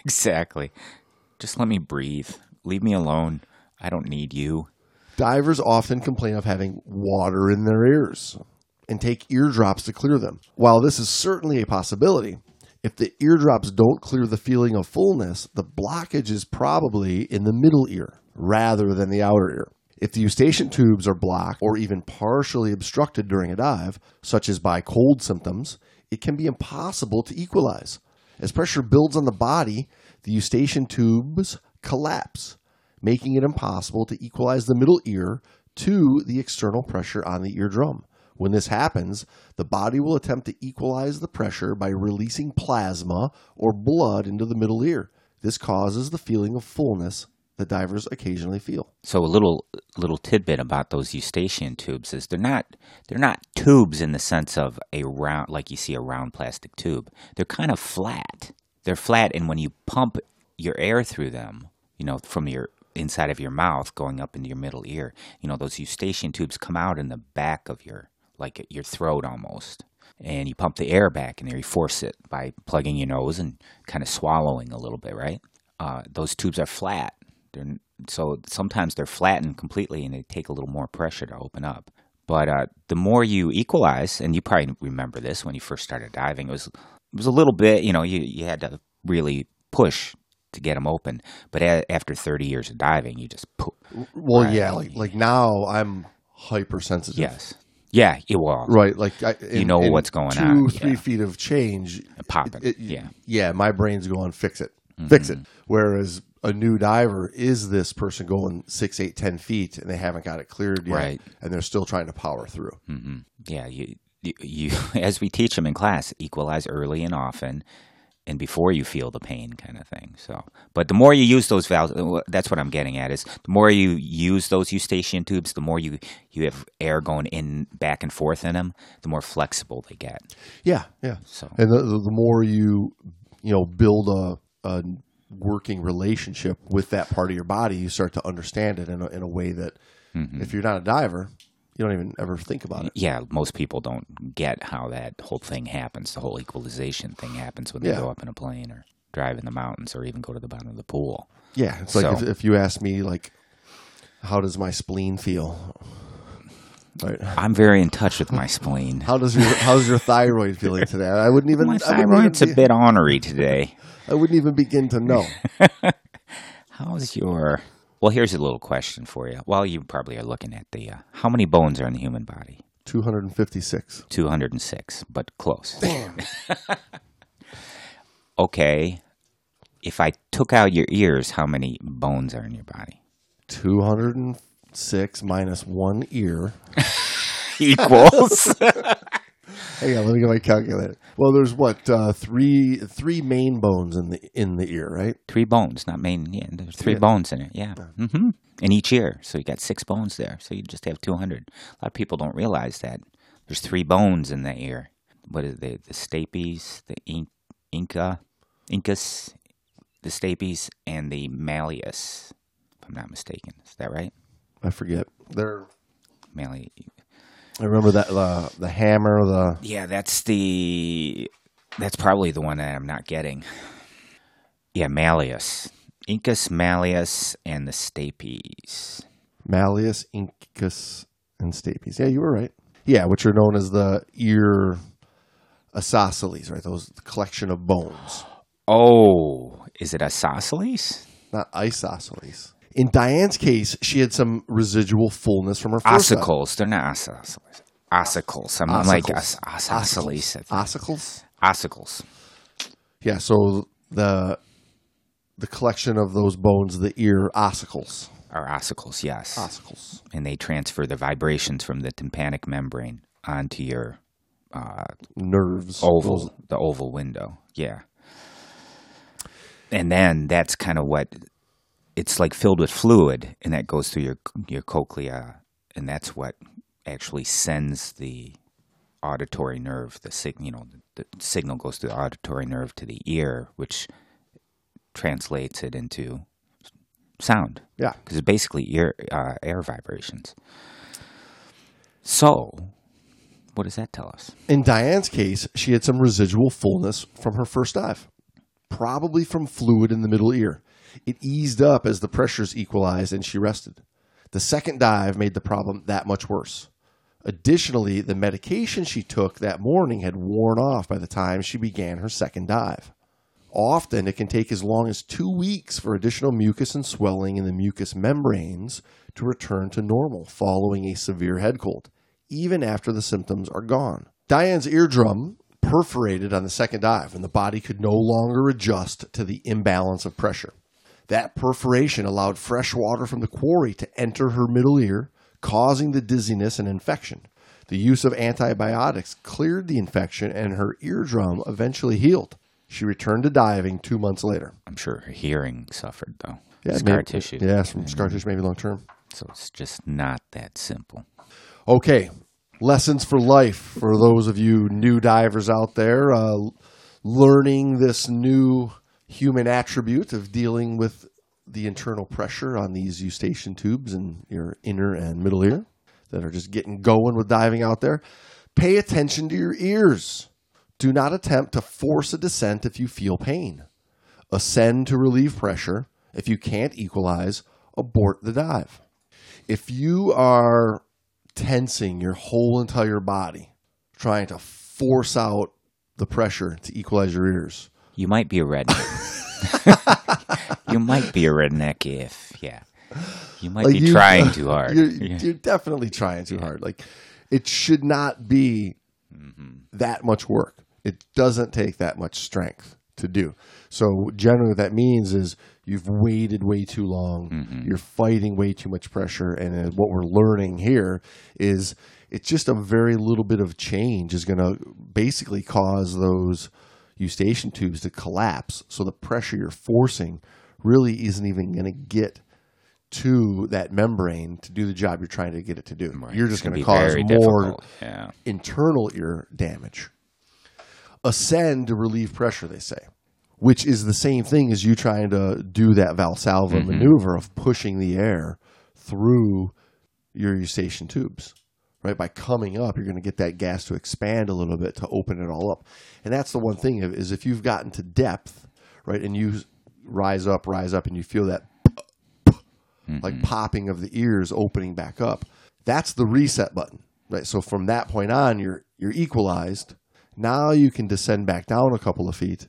Exactly. Just let me breathe. Leave me alone. I don't need you. Divers often complain of having water in their ears and take eardrops to clear them. While this is certainly a possibility, if the eardrops don't clear the feeling of fullness, the blockage is probably in the middle ear rather than the outer ear. If the eustachian tubes are blocked or even partially obstructed during a dive, such as by cold symptoms, it can be impossible to equalize. As pressure builds on the body, the eustachian tubes collapse, making it impossible to equalize the middle ear to the external pressure on the eardrum. When this happens, the body will attempt to equalize the pressure by releasing plasma or blood into the middle ear. This causes the feeling of fullness that divers occasionally feel. So a little little tidbit about those eustachian tubes is they're not they're not tubes in the sense of a round like you see a round plastic tube. They're kind of flat. They're flat and when you pump your air through them, you know, from your inside of your mouth going up into your middle ear, you know, those eustachian tubes come out in the back of your like your throat almost. And you pump the air back in there, you force it by plugging your nose and kind of swallowing a little bit, right? Uh, those tubes are flat. They're, so sometimes they're flattened completely and they take a little more pressure to open up. But uh, the more you equalize, and you probably remember this when you first started diving, it was it was a little bit, you know, you, you had to really push to get them open. But a, after 30 years of diving, you just poof. Well, Right. yeah, like like now I'm hypersensitive. Yes. Yeah, it will. Right, like I, in, know in what's going two, on, three yeah. feet of change, Popping, it- yeah. yeah. My brain's going fix it, fix Mm-hmm. it. Whereas a new diver is this person going six, eight, ten feet, and they haven't got it cleared yet, Right. and they're still trying to power through. hmm Yeah, you, you, you, as we teach them in class, equalize early and often, and before you feel the pain, kind of thing. So, but the more you use those valves, uh, that's what I'm getting at is the more you use those eustachian tubes, the more you you have air going in back and forth in them, the more flexible they get. Yeah, yeah. So, And the, the more you, you know, build a, a working relationship with that part of your body, you start to understand it in a, in a way that Mm-hmm. if you're not a diver, you don't even ever think about it. yeah, most people don't get how that whole thing happens. The whole equalization thing happens when they Yeah. go up in a plane or drive in the mountains or even go to the bottom of the pool. Yeah, it's like if, if you ask me, like, how does my spleen feel? Right. I'm very in touch with my spleen. How does your how's your thyroid feeling today? I wouldn't even. My I wouldn't thyroid's a bit ornery today. I wouldn't even begin to know. How's your? Well, here's a little question for you. Well, you probably are looking at the uh, how many bones are in the human body? Two hundred and fifty-six. Two hundred and six, but close. okay, if I took out your ears, how many bones are in your body? Two hundred and six minus one ear. Equals. Hang on, let me get my calculator. Well, there's what uh, three three main bones in the in the ear, right? three bones, not main. Yeah, there's three Yeah. bones in it. Yeah, mm-hmm. in each ear. So you got six bones there. So you just have two hundred. A lot of people don't realize that there's three bones in the ear. What is it? The stapes, the in- inca, incus, the stapes, and the malleus. If I'm not mistaken, is that right? I forget. They're Malleus. I remember that uh, the hammer, the Yeah, that's the. That's probably the one that I'm not getting. Yeah, malleus, incus, malleus, and the stapes. malleus, incus, and stapes. Yeah, you were right. Yeah, which are known as the ear isosceles, right? Those collection of bones, Oh, is it isosceles? not isosceles. In Diane's case, she had some residual fullness from her. Ossicles. They're not isosceles. Ossicles. I'm like Ossicles. os- isosceles. Ossicles. Ossicles. Yeah, so the the collection of those bones, the ear ossicles. Are ossicles, yes. Ossicles. and they transfer the vibrations from the tympanic membrane onto your uh, Nerves. oval, Those- the oval window. Yeah. And then that's kind of what it's like filled with fluid, and that goes through your your cochlea, and that's what actually sends the auditory nerve. The sig, you know, the signal goes through the auditory nerve to the ear, which translates it into sound yeah. because it's basically ear uh, air vibrations. So, what does that tell us? In Diane's case, she had some residual fullness from her first dive, probably from fluid in the middle ear. It eased up as the pressures equalized and she rested. The second dive made the problem that much worse. Additionally, the medication she took that morning had worn off by the time she began her second dive. Often, it can take as long as two weeks for additional mucus and swelling in the mucous membranes to return to normal following a severe head cold, even after the symptoms are gone. Diane's eardrum perforated on the second dive, and the body could no longer adjust to the imbalance of pressure. That perforation allowed fresh water from the quarry to enter her middle ear, causing the dizziness and infection. The use of antibiotics cleared the infection, and her eardrum eventually healed. She returned to diving two months later. I'm sure her hearing suffered though. Yeah, Scar maybe- tissue. Yeah, some scar tissue, maybe long term. So it's just not that simple. Okay, lessons for life for those of you new divers out there, uh, learning this new human attribute of dealing with the internal pressure on these eustachian tubes in your inner and middle ear that are just getting going with diving out there. Pay attention to your ears. Do not attempt to force a descent if you feel pain. Ascend to relieve pressure. If you can't equalize, abort the dive. If you are tensing your whole entire body, trying to force out the pressure to equalize your ears. You might be a redneck. you might be a redneck if, yeah. You might Like be you- trying too hard. You're, Yeah. you're definitely trying too hard. Like it should not be mm-hmm. that much work. It doesn't take that much strength to do. So generally, what that means is you've waited way too long. Mm-hmm. You're fighting way too much pressure, and what we're learning here is it's just a very little bit of change is going to basically cause those eustachian tubes to collapse. So the pressure you're forcing really isn't even going to get to that membrane to do the job you're trying to get it to do. Right. You're just going gonna cause more. Yeah. internal ear damage. Ascend to relieve pressure, they say, which is the same thing as you trying to do that Valsalva Mm-hmm. maneuver of pushing the air through your eustachian tubes. Right by coming up, you're going to get that gas to expand a little bit to open it all up, and that's the one thing is if you've gotten to depth, right, and you rise up, rise up, and you feel that mm-hmm. like popping of the ears opening back up. That's the reset button, right? So from that point on, you're you're equalized. Now you can descend back down a couple of feet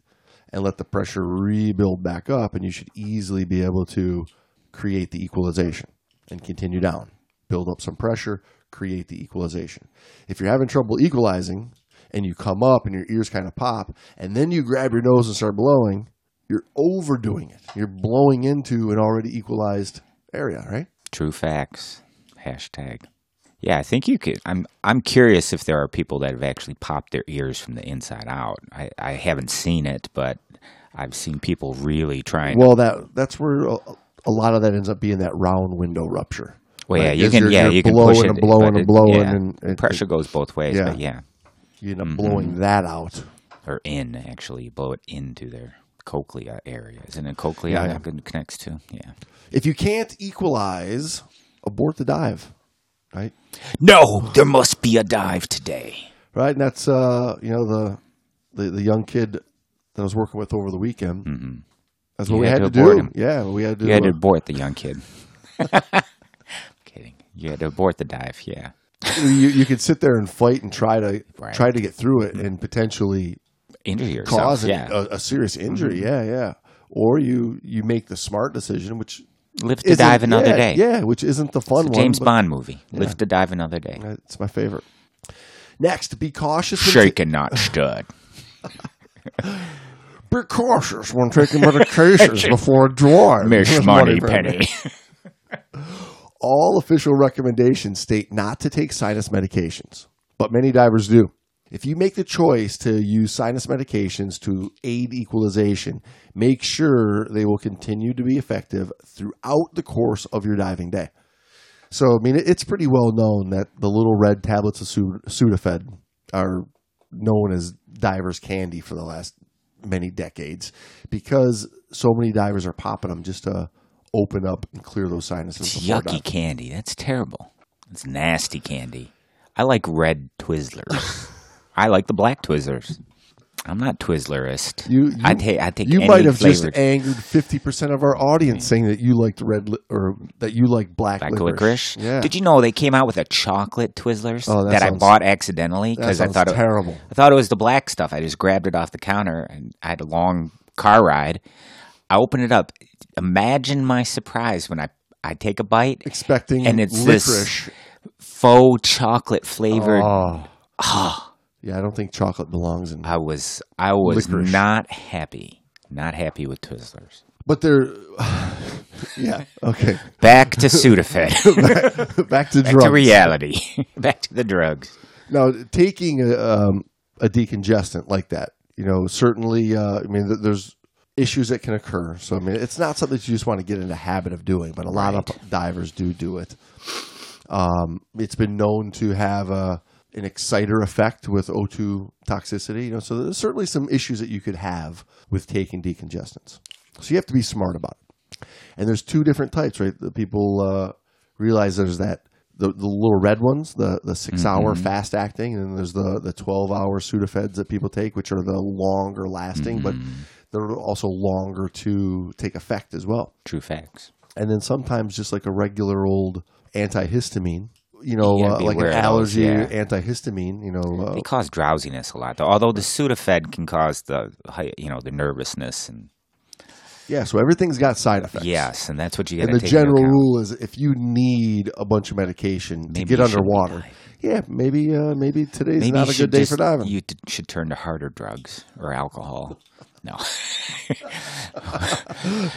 and let the pressure rebuild back up, and you should easily be able to create the equalization and continue down. Build up some pressure, create the equalization. If you're having trouble equalizing and you come up and your ears kind of pop, and then you grab your nose and start blowing, you're overdoing it. You're blowing into an already equalized area, right? True facts. Hashtag. Yeah, I think you could. I'm I'm curious if there are people that have actually popped their ears from the inside out. I, I haven't seen it, but I've seen people really trying. Well, that that's where a, a lot of that ends up being that round window rupture. Well, yeah, right? you can. you're- yeah, you're you can blowing push it, and blowing and it- blowing, yeah, and it- pressure goes both ways. Yeah. But yeah, You end up Mm-hmm. blowing that out. or in actually, you blow it into their cochlea area. Isn't it cochlea Yeah, yeah. it connects to? Yeah. If you can't equalize, abort the dive, right? No, there must be a dive today. Right, and that's uh, you know the, the the young kid that I was working with over the weekend. Mm-hmm. That's what You we had had, to to, do. him. Yeah, we had to. You had to abort the young kid. You had to abort the dive. Yeah. you, you could sit there and fight and try to Right. try to get through it and potentially Injure yourself. cause yeah. a, a serious injury. Mm-hmm. Yeah, yeah. Or you you make the smart decision, which Live to dive another yeah, day. Yeah, which isn't the fun It's a one. James but Bond movie. Live to dive another day. It's my favorite. Next, be cautious. when Shaken, not stud. Be cautious when taking medications before a drive. Miss Miss Moneypenny. All official recommendations state not to take sinus medications, but many divers do. If you make the choice to use sinus medications to aid equalization, make sure they will continue to be effective throughout the course of your diving day. So, I mean, it's pretty well known that the little red tablets of Sudafed are known as divers' candy for the last many decades because so many divers are popping them just to open up and clear those sinuses. It's yucky candy. That's terrible. It's nasty candy. I like red Twizzlers. I like the black Twizzlers. I'm not Twizzlerist. You, you, I take I take you might have flavored just angered fifty percent of our audience mm. saying that you liked red li- or that you like black, black licorice. licorice. Yeah, Did you know they came out with a chocolate Twizzlers Oh, that that, I bought accidentally because I sounds thought it, terrible. I thought it was the black stuff. I just grabbed it off the counter and I had a long car ride. I opened it up. Imagine my surprise when I I take a bite Expecting and it's licorice. this faux chocolate flavored. Oh, Ah, yeah. I don't think chocolate belongs in. I was I was Licorice. not happy. Not happy with Twizzlers. But they're, yeah. Okay. Back to Sudafed. Back to Back drugs. to reality. Back to the drugs. Now, taking a, um, a decongestant like that, you know, certainly, uh, I mean, there's issues that can occur. So, I mean, it's not something that you just want to get in the habit of doing, but a lot of divers do do it. Um, it's been known to have a, an exciter effect with O2 toxicity. You know, so there's certainly some issues that you could have with taking decongestants. So you have to be smart about it. And there's two different types, right? The people uh, realize there's that the, the little red ones, the the 6 hour fast acting, and then there's the the twelve hour Sudafeds that people take, which are the longer lasting, but they're also longer to take effect as well. True facts. And then sometimes just like a regular old antihistamine, you know, gotta uh, like an of those, allergy yeah. antihistamine, you know, uh, They cause drowsiness a lot, though. Although the Sudafed can cause the you know the nervousness and yeah. So everything's got side effects. yes, and that's what you got And the general rule is if you need a bunch of medication to get underwater, yeah, maybe uh, maybe today's Maybe not a good day just, for diving. You t- should turn to harder drugs or alcohol. No,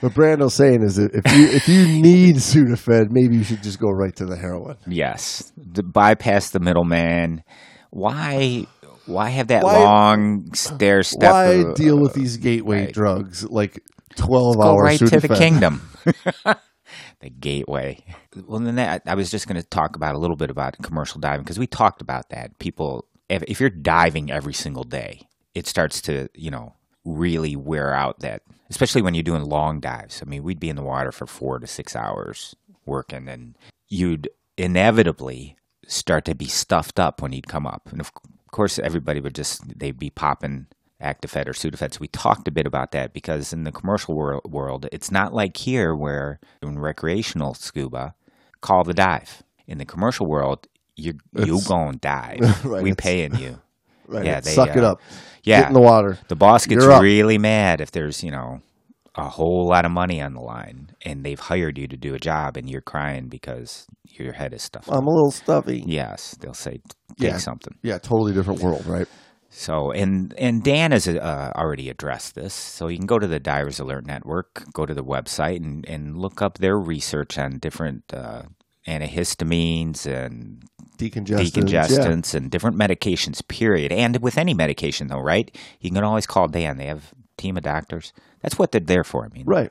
What Brando's saying is that if you if you need Sudafed, maybe you should just go right to the heroin. yes, the, bypass the middleman. Why? Why have that Why- long stair step? Why of- deal with uh, these gateway right. drugs like twelve hours? Go right Sudafed? to the kingdom. the gateway. Well, then that, I was just going to talk about a little bit about commercial diving because we talked about that. People, if, if you're diving every single day, it starts to, you know, really wear out that, especially when you're doing long dives. I mean, we'd be in the water for four to six hours working, and you'd inevitably start to be stuffed up when you'd come up. And of course, everybody would just, they'd be popping Actifed or Sudafed. So we talked a bit about that because in the commercial wor- world, it's not like here where in recreational scuba, call the dive. In the commercial world, you you It's- go and dive. Right, we paying you. Right, Yeah, they, suck it uh, up. Yeah, Get in the water. the boss gets really mad if there's you know a whole lot of money on the line and they've hired you to do a job and you're crying because your head is stuffed. I'm a little stuffy. yes, they'll say take Yeah. something. Yeah, totally different world, right? So, and and DAN has uh, already addressed this. So you can go to the Divers Alert Network, go to the website, and, and look up their research on different uh, antihistamines and Decongestants. decongestants and different medications. Period. And with any medication, though, right? You can always call DAN. They have a team of doctors. That's what they're there for. I mean, Right.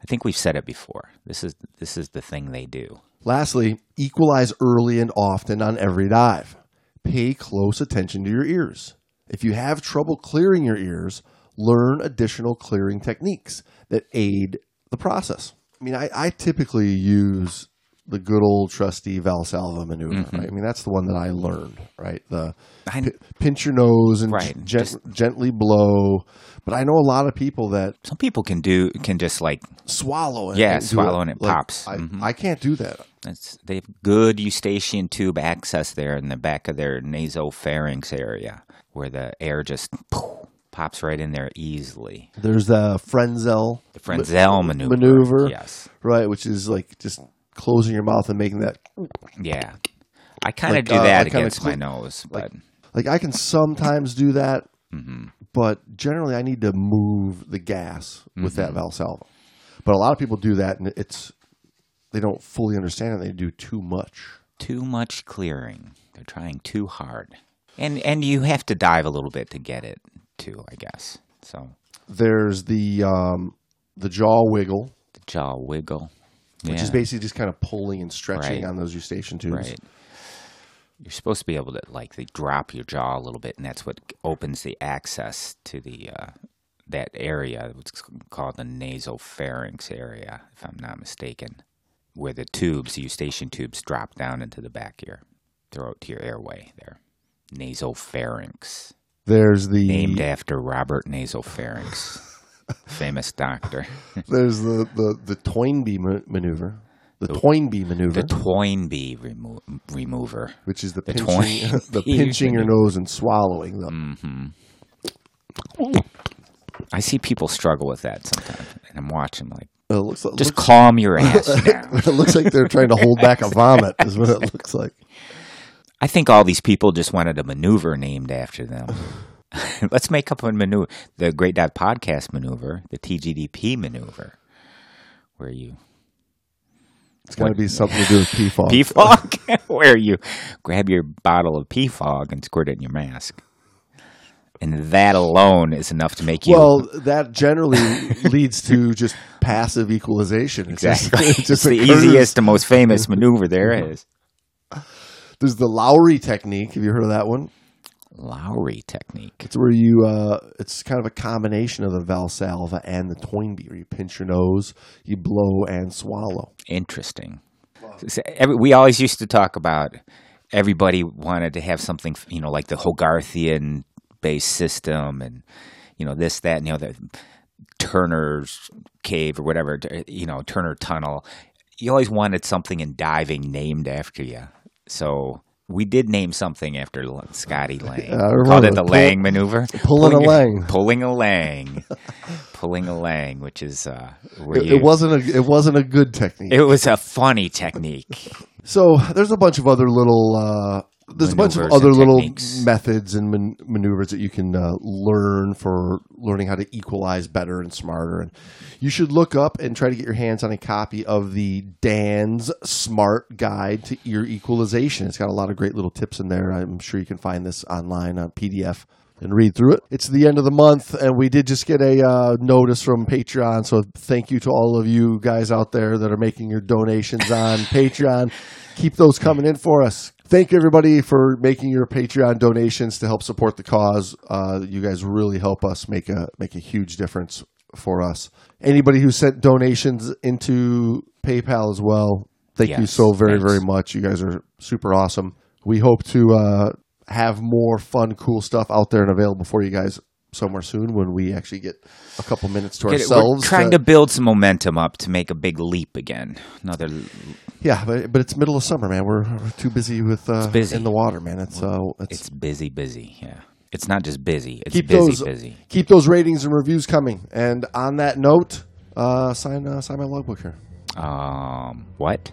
I think we've said it before. This is this is the thing they do. Lastly, equalize early and often on every dive. Pay close attention to your ears. If you have trouble clearing your ears, learn additional clearing techniques that aid the process. I mean, I, I typically use the good old trusty Valsalva maneuver. Right? I mean, that's the one that I learned. Right, the pinch your nose and Right, gen- just- gently blow. But I know a lot of people that Some people can do can just like swallow it. Yeah, and swallow it. and it Like, pops. I, Mhm. I can't do that. it's, they have good eustachian tube access there in the back of their nasopharynx area, where the air just poof, pops right in there easily. There's the Frenzel The Frenzel maneuver. maneuver. Yes. right, which is like just closing your mouth and making that. Yeah. I kind of Like, do uh, that like against my nose, but Like I can sometimes do that, Mm-hmm. but generally I need to move the gas with that Mm-hmm. Valsalva. But a lot of people do that, and it's they don't fully understand it. They do too much. too much clearing. They're trying too hard. And and you have to dive a little bit to get it too, I guess. So There's the um, the jaw wiggle, the jaw wiggle. Which is basically just kind of pulling and stretching Right. on those eustachian tubes. right. You're supposed to be able to like they drop your jaw a little bit, and that's what opens the access to the uh, that area. What's called the nasopharynx area, if I'm not mistaken, where the tubes, the eustachian tubes, drop down into the back of your throat to your airway. There, nasopharynx. There's the named after Robert Nasopharynx, famous doctor. there's the the the Toynbee maneuver, the Toynbee maneuver, The Toynbee remo- remover. which is the, the pinching the pinching your nose and swallowing them. Mm-hmm. I see people struggle with that sometimes, and I'm watching like, It looks like, just looks, calm your ass down. it looks like they're trying to hold back a vomit. Is what it looks like. I think all these people just wanted a maneuver named after them. Let's make up a maneuver. The Great Dad Podcast maneuver, the TGDP maneuver, where you It's got to be something to do with PFOG. PFOG, where you grab your bottle of PFOG and squirt it in your mask. And that alone is enough to make you. Well, that generally leads to just passive equalization. It's just- exactly. it it's just the occurs. easiest and most famous maneuver there is. There's the Lowry technique. Have you heard of that one? Lowry technique. It's where you, uh, it's kind of a combination of the Valsalva and the Toynbee, where you pinch your nose, you blow and swallow. Interesting. So every- We always used to talk about everybody wanted to have something, you know, like the Hogarthian based system and, you know, this, that, and the other. Turner's cave or whatever, you know, Turner Tunnel. You always wanted something in diving named after you. So we did name something after L- Scotty Lang. I Called it the pull- Lang maneuver. pulling a Lang. Pulling a Lang. pulling a Lang, which is uh, where It, you, it wasn't a, it wasn't a good technique. it was a funny technique. So there's a bunch of other little uh, there's a bunch of other little techniques. methods and man- maneuvers that you can uh, learn for learning how to equalize better and smarter. And you should look up and try to get your hands on a copy of the DAN's Smart Guide to Ear Equalization. It's got a lot of great little tips in there. I'm sure you can find this online on PDF and read through it. It's the end of the month, and we did just get a uh, notice from Patreon. So thank you to all of you guys out there that are making your donations on Patreon. Keep those coming in for us. Thank everybody for making your Patreon donations to help support the cause. Uh, you guys really help us make a make a huge difference for us. Anybody who sent donations into PayPal as well, thank you so very thanks. very much. You guys are super awesome. We hope to uh, have more fun, cool stuff out there and available for you guys somewhere soon when we actually get a couple minutes to Get ourselves. We're trying to build some momentum up to make a big leap again. Another yeah, but, but it's middle of summer, man. We're, we're too busy with uh, busy. in the water, man. It's uh, it's, it's busy, busy. Yeah. It's not just busy. It's keep busy, those busy. keep those ratings and reviews coming. And on that note, uh, sign uh, sign my logbook here. Um, what?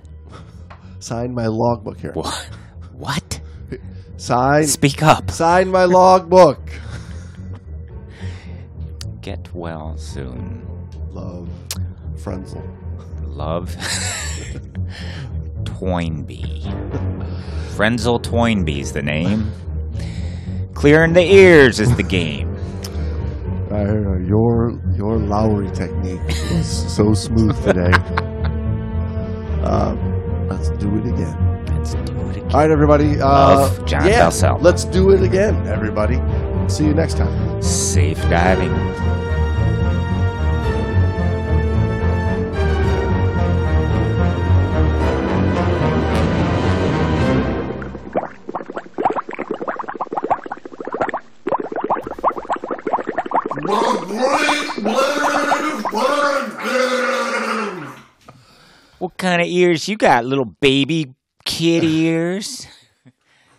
Sign my logbook here. What? What? Sign Speak up. sign my logbook. Get well soon. Love, Frenzel. Love Toynbee. Frenzel Toynbee's the name. Clearing the ears is the game. I heard uh, your your Lowry technique was so smooth today. um, let's do it again. Let's do it again. All right, everybody. Uh, John yeah. Let's do it again, everybody. See you next time. Safe diving. What kind of ears you got, little baby kid ears?